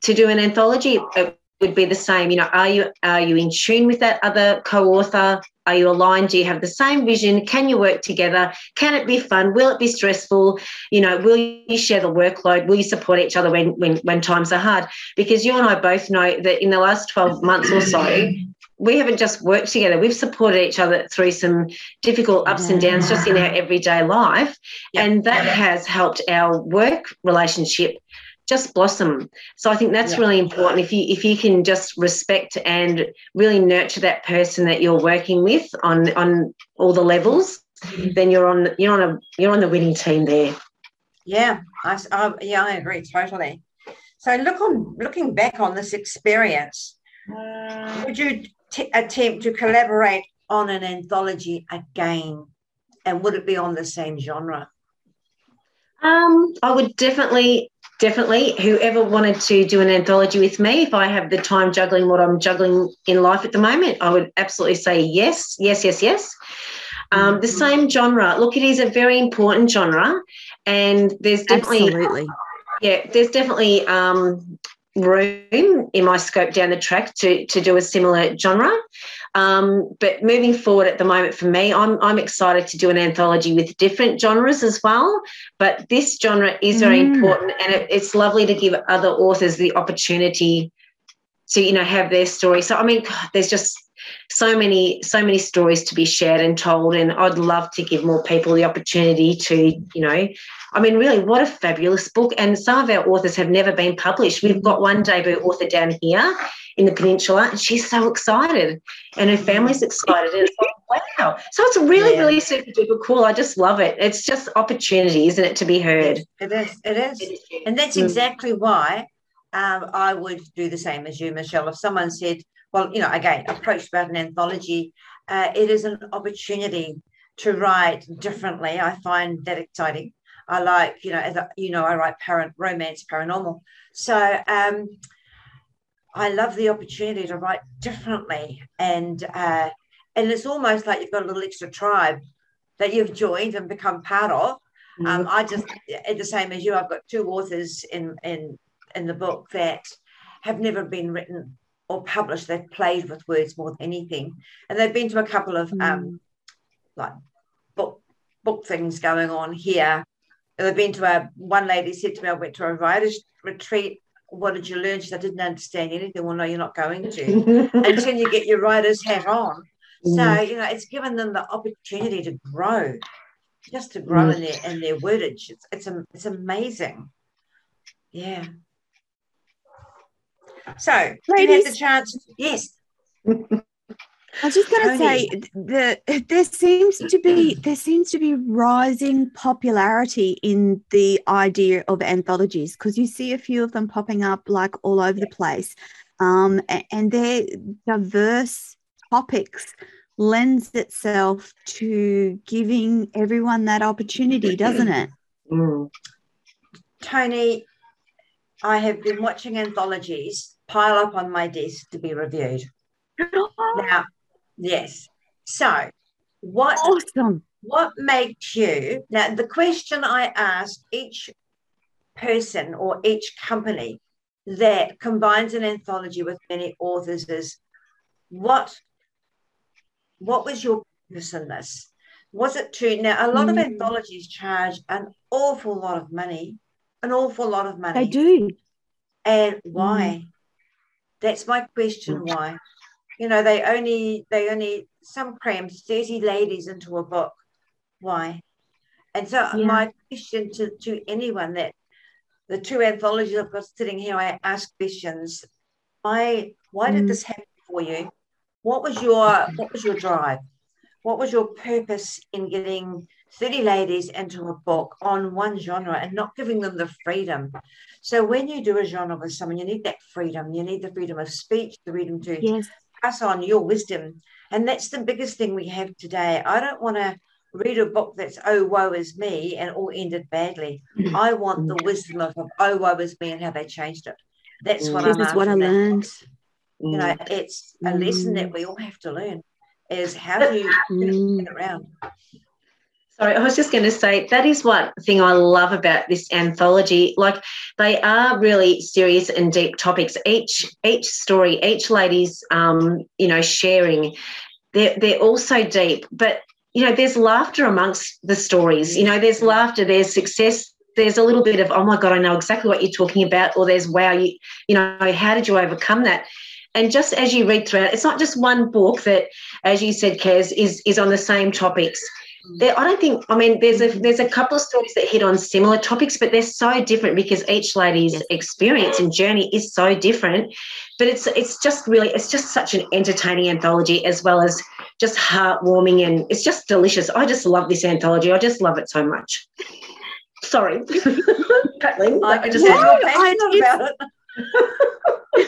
to do an anthology, it would be the same. You know, are you are you in tune with that other co-author? Are you aligned? Do you have the same vision? Can you work together? Can it be fun? Will it be stressful? You know, will you share the workload? Will you support each other when when when times are hard? Because you and I both know that in the last 12 months or so, we haven't just worked together, we've supported each other through some difficult ups and downs just in our everyday life. Yep. And that has helped our work relationship just blossom. So I think that's yeah. really important. If you if you can just respect and really nurture that person that you're working with on on all the levels, mm-hmm. then you're on you're on a you're on the winning team there. Yeah, I, I yeah I agree totally. So look on looking back on this experience, would you t- attempt to collaborate on an anthology again, and would it be on the same genre? Um, I would definitely definitely. Whoever wanted to do an anthology with me if i have the time juggling what i'm juggling in life at the moment i would absolutely say yes yes yes yes. Um, the same genre. Look it is a very important genre and there's definitely absolutely. yeah there's definitely um, room in my scope down the track to to do a similar genre um, but moving forward at the moment for me, I'm, I'm excited to do an anthology with different genres as well. But this genre is very mm. important, and it, it's lovely to give other authors the opportunity to you know have their story. So I mean, God, there's just so many so many stories to be shared and told, and I'd love to give more people the opportunity to you know. I mean, really, what a fabulous book! And some of our authors have never been published. We've got one debut author down here in the peninsula and she's so excited and her family's excited and it's like wow. So it's really yeah. really super duper cool. I just love it. It's just opportunity isn't it to be heard? It is it is. And that's mm. exactly why um, i would do the same as you michelle. If someone said well you know again approached about an anthology uh, it is an opportunity to write differently. I find that exciting. I like you know as a, you know i write parent romance paranormal. So um I love the opportunity to write differently, and uh, and it's almost like you've got a little extra tribe that you've joined and become part of. Mm-hmm. Um, I just, at the same as you, I've got two authors in in in the book that have never been written or published. They've played with words more than anything, and they've been to a couple of um, mm. um, like book book things going on here. And they've been to a one lady said to me, I went to a writers retreat what did you learn? She said, I didn't understand anything. Well, no, you're not going to *laughs* until you get your writer's hat on. So, mm. you know, it's given them the opportunity to grow, just to grow mm. in their in their wordage. It's it's, it's amazing. Yeah. So, Ladies, you had the chance. Yes. *laughs* I was just going to say that there seems to be *clears throat* there seems to be rising popularity in the idea of anthologies because you see a few of them popping up like all over the place, um, and their diverse topics lends itself to giving everyone that opportunity, doesn't it? *clears throat* Mm. Tony, I have been watching anthologies pile up on my desk to be reviewed. now, Yes. So, what awesome. What makes you now? The question I ask each person or each company that combines an anthology with many authors is what what was your purpose in this? Was it to now a lot mm. of anthologies charge an awful lot of money, an awful lot of money. They do. And why? Mm. That's my question. Why? You know they only they only some cram 30 ladies into a book why and so yeah. my question to, to anyone that the two anthologies i've got sitting here i ask questions why why did Mm. this happen for you? What was your what was your drive? What was your purpose in getting 30 ladies into a book on one genre and not giving them the freedom? So when you do a genre with someone, you need that freedom. You need the freedom of speech, the freedom to Yes. Pass on your wisdom. And that's the biggest thing we have today. I don't want to read a book that's oh woe is me and all ended badly. Mm-hmm. I want the wisdom of, of oh woe is me and how they changed it. That's what This I'm is what I learned. You know, mm. it's a lesson that mm. we all have to learn is how do you *laughs* Mm. get around. Sorry, I was just going to say that is one thing I love about this anthology. Like they are really serious and deep topics. Each each story, each lady's um, you know sharing, they're they're also deep. But you know, there's laughter amongst the stories. You know, there's laughter, there's success. There's a little bit of oh my god, I know exactly what you're talking about, or there's wow, you you know, how did you overcome that? And just as you read throughout, it's not just one book that, as you said, Kez, is is on the same topics there, I don't think. I mean, there's a mm-hmm. there's a couple of stories that hit on similar topics, but they're so different because each lady's experience and journey is so different. But it's it's just really it's just such an entertaining anthology as well as just heartwarming and it's just delicious. I just love this anthology. I just love it so much. Sorry, *laughs* Kathleen, I just No, I- about it. *laughs*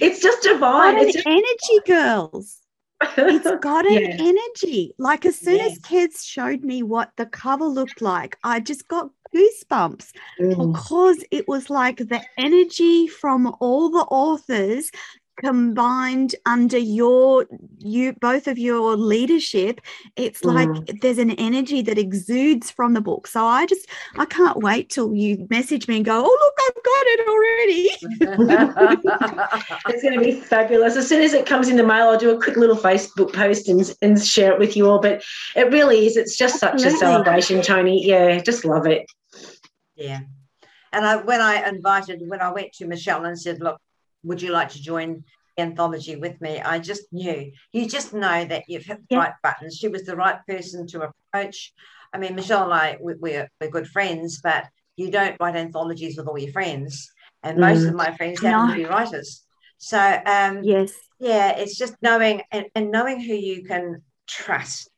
it's just divine. It's just, energy, girls. It's *laughs* got an Yeah. energy. Like as soon as Kez showed me what the cover looked like, I just got goosebumps Mm. because it was like the energy from all the authors combined under your you both of your leadership it's like mm. there's an energy that exudes from the book so i just i can't wait till you message me and go oh look i've got it already *laughs* It's going to be fabulous. As soon as it comes in the mail, I'll do a quick little Facebook post and, and share it with you all. But it really is, it's just such a celebration, Tony. Yeah, just love it. yeah. And I, when I invited, when I went to Michelle and said, look, would you like to join the anthology with me? I just knew. You just know that you've hit the Yeah. right buttons. She was the right person to approach. I mean, Michelle and I, we, we're, we're good friends, but you don't write anthologies with all your friends. And most Mm. of my friends happen to be writers. So, um, yes yeah it's just knowing and, and knowing who you can trust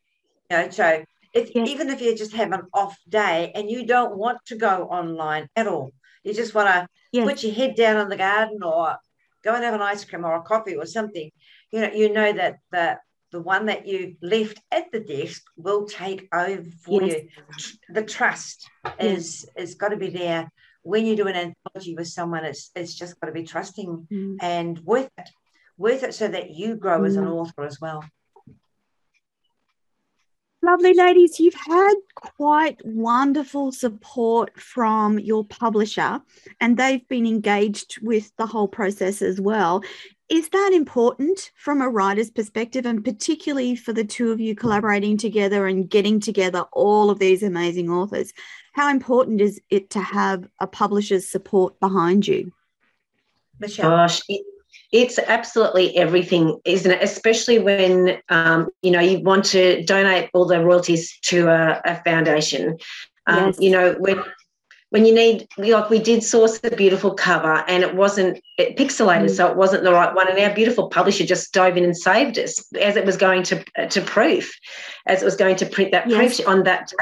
you know so if Yeah. even if you just have an off day and you don't want to go online at all you just want to yes put your head down in the garden or go and have an ice cream or a coffee or something you know you know that the the one that you left at the desk will take over for Yes. you the trust is is got to be there when you do an anthology with someone it's it's just got to be trusting Mm. and worth it, worth it so that you grow as an Mm. author as well. Lovely ladies, you've had quite wonderful support from your publisher, and they've been engaged with the whole process as well. Is that important from a writer's perspective, and particularly for the two of you collaborating together and getting together all of these amazing authors? How important is it to have a publisher's support behind you? Michelle, Gosh, it, it's absolutely everything, isn't it? Especially when um, you know you want to donate all the royalties to a, a foundation. Um, Yes. You know when when you need like we did source the beautiful cover and it wasn't it pixelated, Mm. so it wasn't the right one, and our beautiful publisher just dove in and saved us as it was going to to proof, as it was going to print that Yes. proof on that day.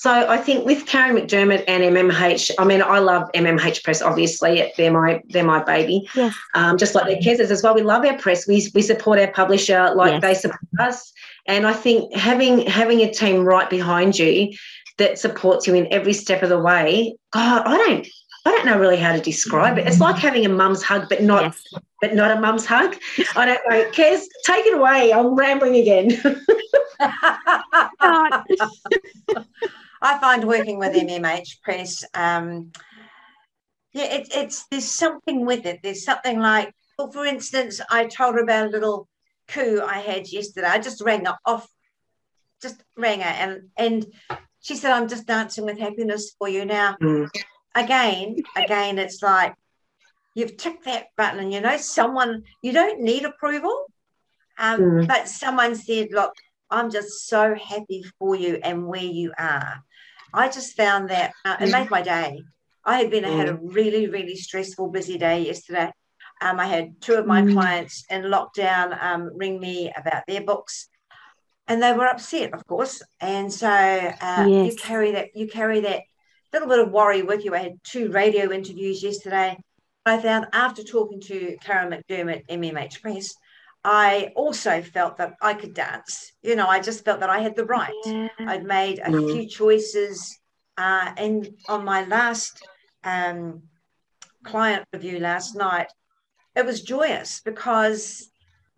So I think with Karen McDermott and MMH, I mean, I love MMH Press. Obviously, they're my they're my baby. Yes. Um, just like their Kez's as well. We love our press. We we support our publisher like Yes. they support us. And I think having having a team right behind you that supports you in every step of the way. God, I don't I don't know really how to describe it. It's like having a mum's hug, but not Yes. but not a mum's hug. I don't know. Kez, take it away. I'm rambling again. *laughs* *laughs* I find working with MMH Press, um, yeah, it, it's there's something with it. There's something like, well, for instance, I told her about a little coup I had yesterday. I just rang her off, just rang her, and and she said, "I'm just dancing with happiness for you now." Mm. again, again, it's like you've ticked that button, and you know someone you don't need approval, um, Mm. but someone said, "Look, I'm just so happy for you and where you are." I just found that uh, it made my day. I had been I had a really really stressful, busy day yesterday. Um, I had two of my mm. clients in lockdown um, ring me about their books, and they were upset, of course. And so uh, yes. you carry that you carry that little bit of worry with you. I had two radio interviews yesterday. I found after talking to Karen McDermott, MMH Press, I also felt that I could dance. You know, I just felt that I had the right. Yeah. I'd made a mm. few choices. Uh, and on my last um, client review last night, it was joyous because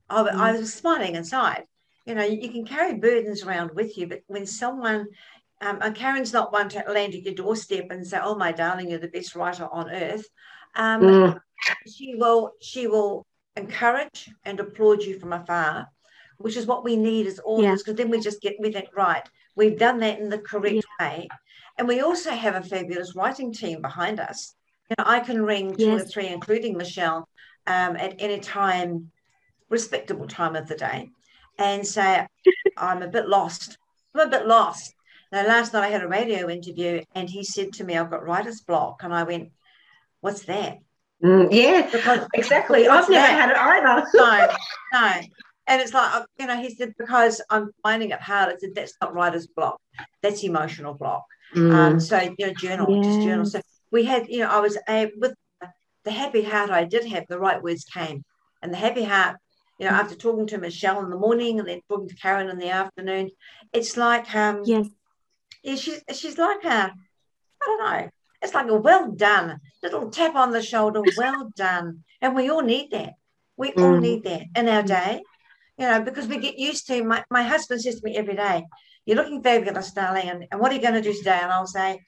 I, mm. I was smiling inside. You know, you, you can carry burdens around with you, but when someone um, and Karen's not one to land at your doorstep and say, "Oh, my darling, you're the best writer on earth." Um, mm. She will. She will encourage and applaud you from afar, which is what we need as authors, because yeah. then we just get we think right. We've done that in the correct yeah. way, and we also have a fabulous writing team behind us. You know, I can ring two yes. or three, including Michelle, um, at any time, respectable time of the day, and say, "I'm a bit lost. I'm a bit lost." Now, last night I had a radio interview and he said to me, I've got writer's block. And I went, What's that? Mm, yeah, because, exactly. I've never that? had it either. *laughs* no, no. And it's like, uh, you know, he said, because I'm finding it hard. I said, that's not writer's block. That's emotional block. Mm. Um, so, you know, journal, yeah. just journal. So we had, you know, I was a, with the happy heart I did have, the right words came. And the happy heart, you know, after talking to Michelle in the morning and then talking to Karen in the afternoon, it's like, um, yes yeah, she's she's like a, I don't know, it's like a well done, little tap on the shoulder, well done. And we all need that. We mm. all need that in our day, you know, because we get used to my, my husband says to me every day, You're looking fabulous, darling, and, and what are you going to do today? And I'll say,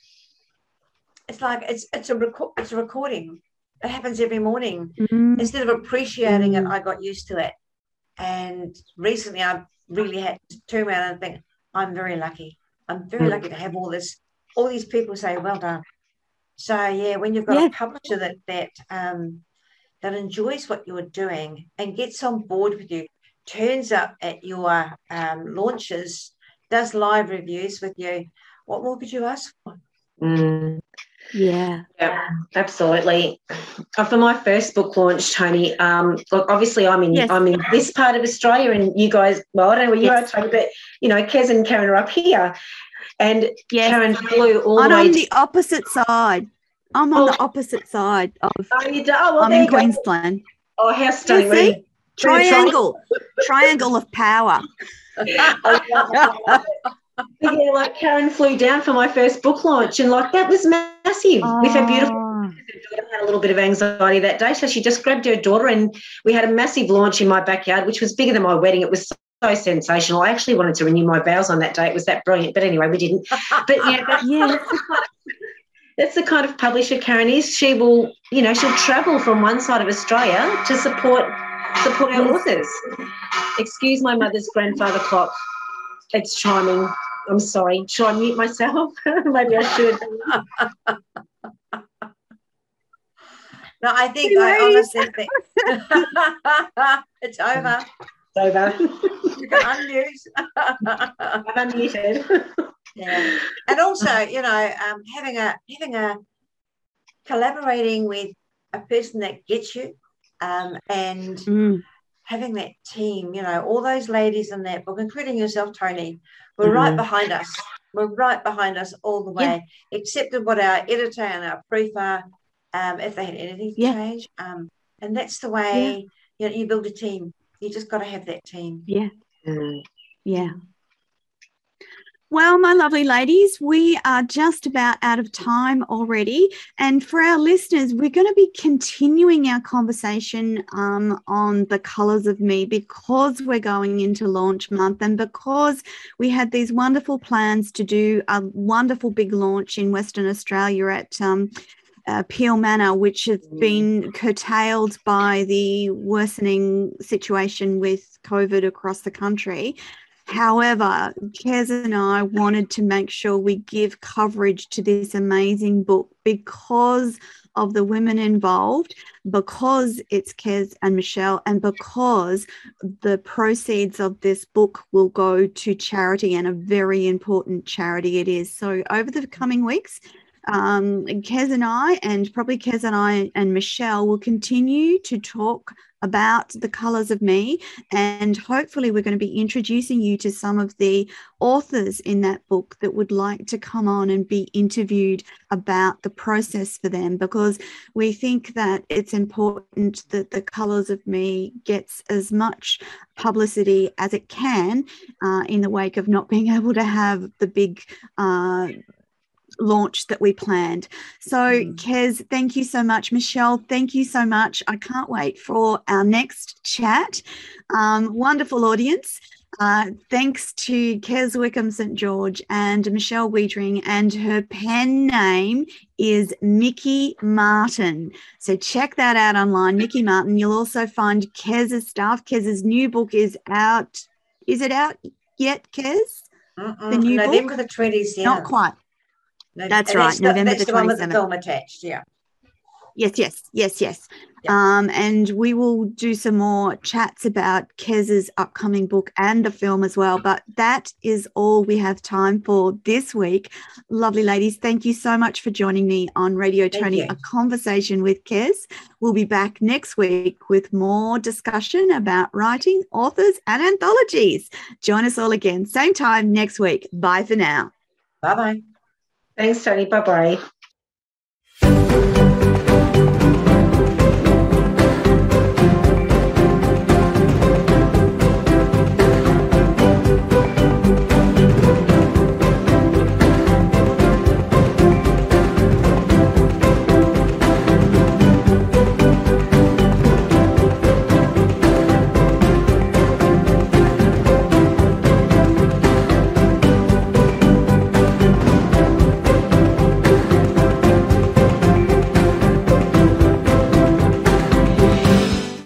It's like it's it's a record it's a recording. It happens every morning. Mm. Instead of appreciating mm. it, I got used to it. And recently I've really had to turn around and think, I'm very lucky. I'm very mm. lucky to have all this, all these people say, well done. So yeah, when you've got yeah. a publisher that that um, that enjoys what you're doing and gets on board with you, turns up at your um, launches, does live reviews with you, what more could you ask for? Mm. Yeah. Yeah, absolutely. Uh, for my first book launch, Tony, um, look, obviously I'm in yes. I'm in this part of Australia and you guys, well, I don't know where you yes. are, Toni, but you know, Kez and Karen are up here. And. Karen flew all I'm the way on the opposite side. I'm on oh. the opposite side of oh, you do? Oh, well, I'm in Queensland. Oh, how stunning. See? Triangle. Triangle of power. *laughs* yeah, like Karen flew down for my first book launch, and like that was massive oh. with her beautiful. Had a little bit of anxiety that day, so she just grabbed her daughter, and we had a massive launch in my backyard, which was bigger than my wedding. It was so, sensational. I actually wanted to renew my vows on that day. It was that brilliant, but anyway, we didn't. But yeah, that's, *laughs* yeah. That's the, kind of, that's the kind of publisher Karen is. She will, you know, she'll travel from one side of Australia to support support our authors. Excuse my mother's grandfather clock. It's chiming. I'm sorry. Should I mute myself? *laughs* Maybe I should. no, I think I honestly think *laughs* it's over. Over. *laughs* you can unmute. *laughs* I'm unmuted. yeah, and also, you know, um, having a having a collaborating with a person that gets you, um, and mm having that team, you know, all those ladies in that book, including yourself, Tony, were mm-hmm. right behind us. We're right behind us all the way, yeah. accepted what our editor and our proof are, um, if they had anything to yeah. change. Um, and that's the way yeah. you, know, you build a team. You just got to have that team. Yeah. Yeah. Well, my lovely ladies, we are just about out of time already. And for our listeners, we're going to be continuing our conversation um, on the colors of me because we're going into launch month and because we had these wonderful plans to do a wonderful big launch in Western Australia at. Um, uh, Peel Manor, which has mm. been curtailed by the worsening situation with COVID across the country. However, Kez and I wanted to make sure we give coverage to this amazing book because of the women involved, because it's Kez and Michelle, and because the proceeds of this book will go to charity and a very important charity it is. So, over the coming weeks, um, Kez and I, and probably Kez and I and Michelle will continue to talk about the colors of me. And hopefully, we're going to be introducing you to some of the authors in that book that would like to come on and be interviewed about the process for them because we think that it's important that the colors of me gets as much publicity as it can uh, in the wake of not being *laughs* able to have the big uh, launch that we planned. So, mm. Kez, thank you so much. Michelle, thank you so much. I can't wait for our next chat. Um, wonderful audience. Uh, thanks to Kez Wickham St. George and Michelle Wiedring, and her pen name is Mickey Martin. So check that out online, Mickey Martin. You'll also find Kez's stuff. Kez's new book is out. Is it out yet, Kez? The new November book? the 20th. Yeah. Not quite. No, that's right. The, November that's the, the one with the film attached. Yeah. Yes, yes, yes, yes. Yep. Um, and we will do some more chats about Kez's upcoming book and the film as well. But that is all we have time for this week. Lovely ladies, thank you so much for joining me on Radio Tony, a conversation with Kez. We'll be back next week with more discussion about writing, authors, and anthologies. Join us all again, same time next week. Bye for now. Bye bye. Thanks, Tony. Bye bye.